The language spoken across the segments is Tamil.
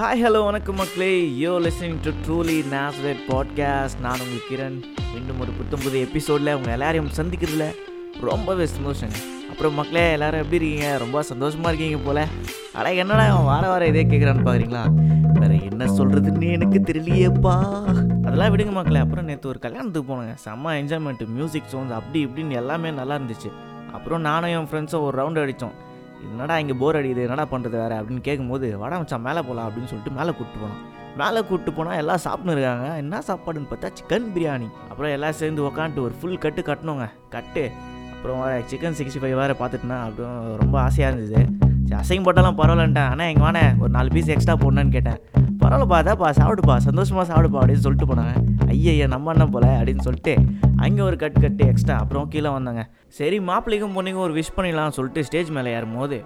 ஹாய் ஹலோ வணக்கம் மக்களே. யோ லிஸ்னிங் டு ட்ரூலி நேசரேட் பாட்காஸ்ட் நான் உங்கள் கிரண். மீண்டும் ஒரு புத்தம்புது எபிசோடில் உங்கள் எல்லாரையும் சந்திக்கிறதுல ரொம்பவே சந்தோஷங்க. அப்புறம் மக்களே எல்லோரும் எப்படி இருக்கீங்க? ரொம்ப சந்தோஷமாக இருக்கீங்க போல். ஆனால் என்னடா அவன் வார வாரம் இதே கேட்குறான்னு பார்க்குறீங்களா வேறு என்ன சொல்கிறதுன்னு எனக்கு தெரியலையேப்பா. அதெல்லாம் விடுங்க மக்களே. அப்புறம் நேற்று ஒரு கல்யாணத்துக்கு போனேங்க. செம்ம என்ஜாய்மெண்ட் மியூசிக் சவுண்ட்ஸ் அப்படி இப்படின்னு எல்லாமே நல்லா இருந்துச்சு. அப்புறம் நானும் என் ஃப்ரெண்ட்ஸும் ஒரு ரவுண்ட் அடித்தோம் என்னடா இங்கே போர் அடிக்குது என்னடா பண்ணுறது வேறு? அப்படின்னு கேட்கும்போது வட மச்சான் மேலே போகலாம் அப்படின்னு சொல்லிட்டு மேலே கூப்பிட்டு போனோம். மேலே கூப்பிட்டு போனால் எல்லாம் சாப்பிட்னு இருக்காங்க. என்ன சாப்பாடுன்னு பார்த்தா சிக்கன் பிரியாணி அப்புறம் எல்லாம் சேர்ந்து உக்காந்துட்டு ஒரு ஃபுல் கட்டு கட்டணுங்க கட்டு அப்புறம் சிக்கன் சிக்ஸ்டி ஃபைவ் வேறு பார்த்துட்டுனா அப்புறம் ரொம்ப ஆசையாக இருந்தது. சரி அசைங்க போட்டாலும் பரவாயில்லன்ட்டேன். ஆனால் எங்கள் வானே ஒரு நாலு பீஸ் எக்ஸ்ட்ரா போடணுன்னு கேட்டேன். பரவாயில்லப்பா அதான்ப்பா சாப்பிடுப்பா சந்தோஷமாக சாப்பிடுப்பா அப்படின்னு சொல்லிட்டு போனாங்க. ஐயா நம்ம என்ன போல அப்படின்னு சொல்லிட்டு அங்கே ஒரு கட் கட்டு எக்ஸ்ட்ரா அப்புறம் கீழே வந்தாங்க. சரி மாப்பிள்ளைக்கும் பொண்ணுக்கும் ஒரு விஷ் பண்ணிடலாம்னு சொல்லிட்டு ஸ்டேஜ் மேலே ஏறும்போது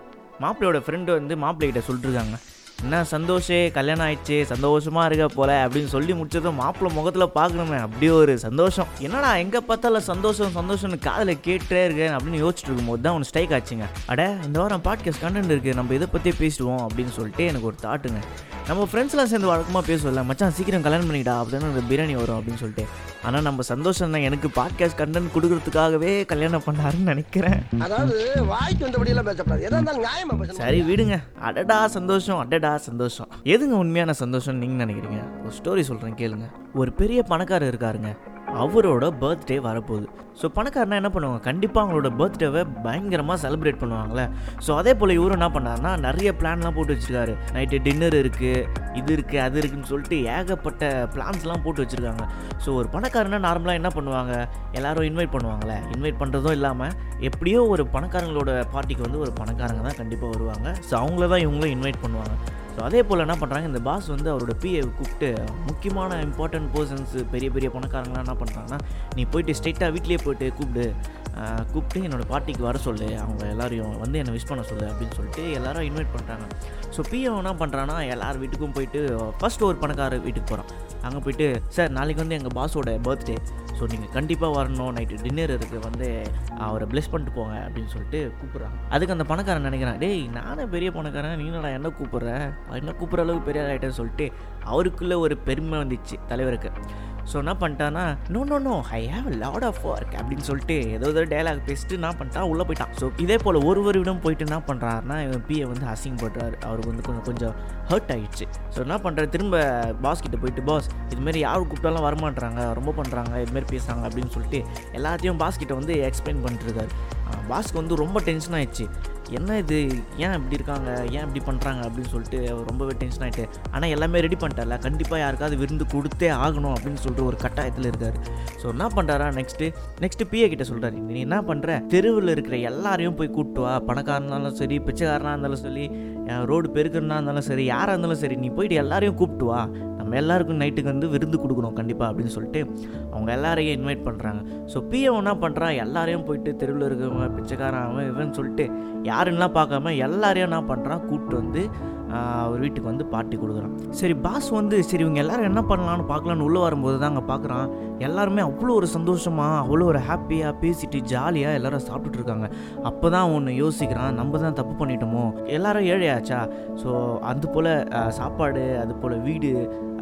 மாப்பிள்ளையோட ஃப்ரெண்டு வந்து மாப்பிள்ளைகிட்ட சொல்லிட்டுருக்காங்க. என்ன சந்தோஷே கல்யாணம் ஆயிடுச்சு சந்தோஷமாக இருக்க போல அப்படின்னு சொல்லி முடிச்சதும் மாப்பிள்ளை முகத்தில் பார்க்கணுமே அப்படியே ஒரு சந்தோஷம். என்னடா எங்கே பார்த்தாலும் சந்தோஷம் சந்தோஷம்னு காதில் கேட்டே இருக்கேன் அப்படின்னு யோசிச்சுட்டு இருக்கும்போது தான் ஒன்று ஸ்ட்ரைக் ஆச்சுங்க. அட இந்த வாரம் பாட்காஸ்ட் கண்டென்ட் இருக்குது நம்ம இதை பற்றி பேசிடுவோம் அப்படின்னு சொல்லிட்டு எனக்கு ஒரு தாட்டுங்க நம்ம ஃப்ரெண்ட்ஸ்லாம் சேர்ந்து வழக்கமாக பேசுவோம்ல மச்சான் சீக்கிரம் கல்யாணம் பண்ணிடா அப்படின்னு பிரியாணி வரும் அப்படின்னு சொல்லிட்டு. ஆனால் நம்ம சந்தோஷம் தான். எனக்கு பாட்காஸ்ட் கண்டென்ட் கொடுக்கறதுக்காகவே கல்யாணம் பண்ணாருன்னு நினைக்கிறேன். அதாவது வாய்க்கு வந்தபடியெல்லாம் எதா இருந்தாலும் பேசணும். சரி விடுங்க. அடடா சந்தோஷம் அடடா சந்தோஷம். எதுங்க உண்மையான சந்தோஷம் நீங்க நினைக்கிறீங்க? ஒரு ஸ்டோரி சொல்றேன் கேளுங்க. ஒரு பெரிய பணக்காரர் இருக்காருங்க. அவரோட பர்த்டே வரப்போகுது. ஸோ பணக்காரனா என்ன பண்ணுவாங்க? கண்டிப்பாக அவங்களோட பர்த்டேவை பயங்கரமாக செலிப்ரேட் பண்ணுவாங்களே. ஸோ அதே போல் இவரும் என்ன பண்ணாருன்னா நிறைய பிளான்லாம் போட்டு வச்சிருக்காரு. நைட்டு டின்னர் இருக்குது இது இருக்குது அது இருக்குதுன்னு சொல்லிட்டு ஏகப்பட்ட பிளான்ஸ்லாம் போட்டு வச்சுருக்காங்க. ஸோ ஒரு பணக்காரனா நார்மலாக என்ன பண்ணுவாங்க? எல்லாரும் இன்வைட் பண்ணுவாங்களே. இன்வைட் பண்ணுறதும் இல்லாமல் எப்படியோ ஒரு பணக்காரங்களோட பார்ட்டிக்கு வந்து ஒரு பணக்காரங்க தான் கண்டிப்பாக வருவாங்க. ஸோ அவங்கள தான் இவங்களும் இன்வைட் பண்ணுவாங்க. ஸோ அதே போல் என்ன பண்ணுறாங்க இந்த பாஸ் வந்து அவரோட பிஏ கூப்பிட்டு முக்கியமான இம்பார்ட்டன்ட் பர்சன்ஸ் பெரிய பெரிய பணக்காரங்களாம் என்ன பண்ணுறாங்கன்னா நீ போயிட்டு ஸ்ட்ரெயிட்டாக வீட்லேயே போயிட்டு கூப்பிடு. கூப்பிட்டு என்னோடய பார்ட்டிக்கு வர சொல்லு. அவங்க எல்லாரையும் வந்து என்னை விஷ் பண்ண சொல்லு அப்படின்னு சொல்லிட்டு எல்லாரும் இன்வைட் பண்ணுறாங்க ஸோ பிஏ என்ன பண்ணுறான்னா எல்லார் வீட்டுக்கும் போயிட்டு ஃபர்ஸ்ட் ஒரு பணக்கார வீட்டுக்கு போகிறான் அங்கே போயிட்டு சார் நாளைக்கு வந்து எங்கள் பாஸோட பர்த்டே ஸோ நீங்கள் கண்டிப்பாக வரணும். நைட்டு டின்னர் இருக்குது வந்து அவரை ப்ளெஸ் பண்ணிட்டு போங்க அப்படின்னு சொல்லிட்டு கூப்பிட்றாங்க. அதுக்கு அந்த பணக்காரன் நினைக்கிறான் டேய் நானே பெரிய பணக்காரன் நீ நான் என்ன கூப்பிட்ற? என்ன கூப்பிட்ற அளவுக்கு பெரிய ஆகிட்டேன்னு சொல்லிட்டு அவருக்குள்ளே ஒரு பெருமை வந்துச்சு தலைவருக்கு. ஸோ என்ன பண்ணிட்டான்னா no no no I have lot of work அப்படின்னு சொல்லிட்டு ஏதோ ஏதோ டைலாக் பேசிட்டு என்ன பண்ணிட்டான் உள்ளே போயிட்டான். ஸோ இதே போல் ஒரு ஒரு விடம் போயிட்டு என்ன பண்ணுறாருன்னா இவன் பிஏ வந்து அசிங்கப்படுறாரு அவருக்கு வந்து கொஞ்சம் கொஞ்சம் ஹர்ட் ஆயிடுச்சு. ஸோ என்ன பண்ணுறாரு திரும்ப பாஸ் கிட்ட போயிட்டு பாஸ் இதுமாரி யார் கூப்பிட்டாலும் வரமாட்றாங்க ரொம்ப பண்ணுறாங்க இதுமாரி பேசுகிறாங்க அப்படின்னு சொல்லிட்டு எல்லாத்தையும் பாஸ் கிட்ட வந்து எக்ஸ்பிளைன் பண்ணிட்டுருக்காரு பாஸ்க்கு வந்து ரொம்ப டென்ஷன் ஆயிடுச்சு. என்ன இது? ஏன் இப்படி இருக்காங்க? ஏன் இப்படி பண்ணுறாங்க அப்படின்னு சொல்லிட்டு ரொம்பவே டென்ஷன் ஆகிட்டு ஆனால் எல்லாமே ரெடி பண்ணிட்டார்ல. கண்டிப்பாக யாருக்காவது விருந்து கொடுத்தே ஆகணும் அப்படின்னு சொல்லிட்டு ஒரு கட்டாயத்தில் இருக்கார். ஸோ என்ன பண்ணுறாரா நெக்ஸ்ட்டு நெக்ஸ்ட்டு பிஏ கிட்ட சொல்கிறாரு நீ என்ன பண்ணுற தெருவில் இருக்கிற எல்லாரையும் போய் கூப்பிட்டு வா. பணக்காரனாக இருந்தாலும் சரி பிச்சைக்காரனாக இருந்தாலும் சரி ரோடு பெருக்கிறனா இருந்தாலும் சரி யாராக இருந்தாலும் சரி நீ போயிட்டு எல்லாரையும் கூப்பிட்டு வா. நம்ம எல்லாருக்கும் நைட்டுக்கு வந்து விருந்து கொடுக்கணும் கண்டிப்பாக அப்படின்னு சொல்லிட்டு அவங்க எல்லாரையும் இன்வைட் பண்ணுறாங்க ஸோ பிஏ என்ன பண்ணுறான் எல்லாரையும் போயிட்டு தெருவில் இருக்கிறவங்க பிச்சைக்காரன் அவன் இவன் சொல்லிட்டு யாருன்னா பார்க்காம எல்லாரையும் என்ன பண்ணுறான் கூப்பிட்டு வந்து அவர் வீட்டுக்கு வந்து பார்ட்டி கொடுக்குறான். சரி பாஸ் வந்து சரி இவங்க எல்லாரும் என்ன பண்ணலான்னு பார்க்கலான்னு உள்ளே வரும்போது தான் அங்கே பார்க்குறான். எல்லாருமே அவ்வளோ ஒரு சந்தோஷமாக அவ்வளோ ஒரு ஹாப்பியாக பேசிட்டு ஜாலியாக எல்லாரும் சாப்பிட்டுட்டு இருக்காங்க. அப்போ தான் ஒன்று யோசிக்கிறான் நம்ம தான் தப்பு பண்ணிட்டோமோ? எல்லாரும் ஏழையாச்சா? ஸோ அது போல் சாப்பாடு அது போல் வீடு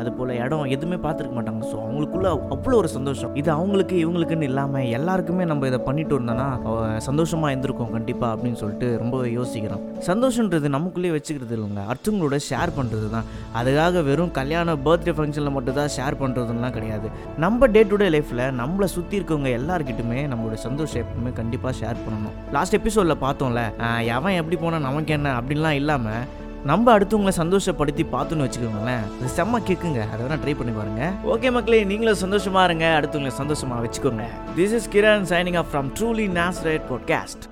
அது போல் இடம் எதுவுமே பார்த்துருக்க மாட்டாங்க. ஸோ அவங்களுக்குள்ள அவ்வளோ ஒரு சந்தோஷம். இது அவங்களுக்கு இவங்களுக்குன்னு இல்லாமல் எல்லாருக்குமே நம்ம இதை பண்ணிட்டு இருந்தோன்னா சந்தோஷமாக இருந்திருக்கோம் கண்டிப்பாக அப்படின்னு சொல்லிட்டு ரொம்ப யோசிக்கிறோம். சந்தோஷன்றது நமக்குள்ளேயே வச்சுக்கிறது இல்லைங்க. அடுத்தவங்களோட ஷேர் பண்ணுறது தான். அதுக்காக வெறும் கல்யாண பர்த்டே ஃபங்க்ஷனில் மட்டும் தான் ஷேர் பண்ணுறதுலாம் கிடையாது. நம்ம டே டு டே லைஃப்பில் நம்மளை சுற்றி இருக்கவங்க எல்லாருக்கிட்டுமே நம்மளோட சந்தோஷம் எப்பவுமே கண்டிப்பாக ஷேர் பண்ணணும். லாஸ்ட் எபிசோடில் பார்த்தோம்ல எவன் எப்படி போனால் நமக்கு என்ன அப்படின்லாம் இல்லாமல் நம்ம அடுத்தவங்களை சந்தோஷப்படுத்தி பார்த்துன்னு வச்சுக்கோங்களேன். செம்ம கேக்குங்க. அதை வேணா ட்ரை பண்ணி பாருங்க. ஓகே மக்களே நீங்களும் சந்தோஷமா இருங்க. அடுத்தவங்களை சந்தோஷமா வச்சுக்கோங்க. This is Kiran signing off from truly Naze right podcast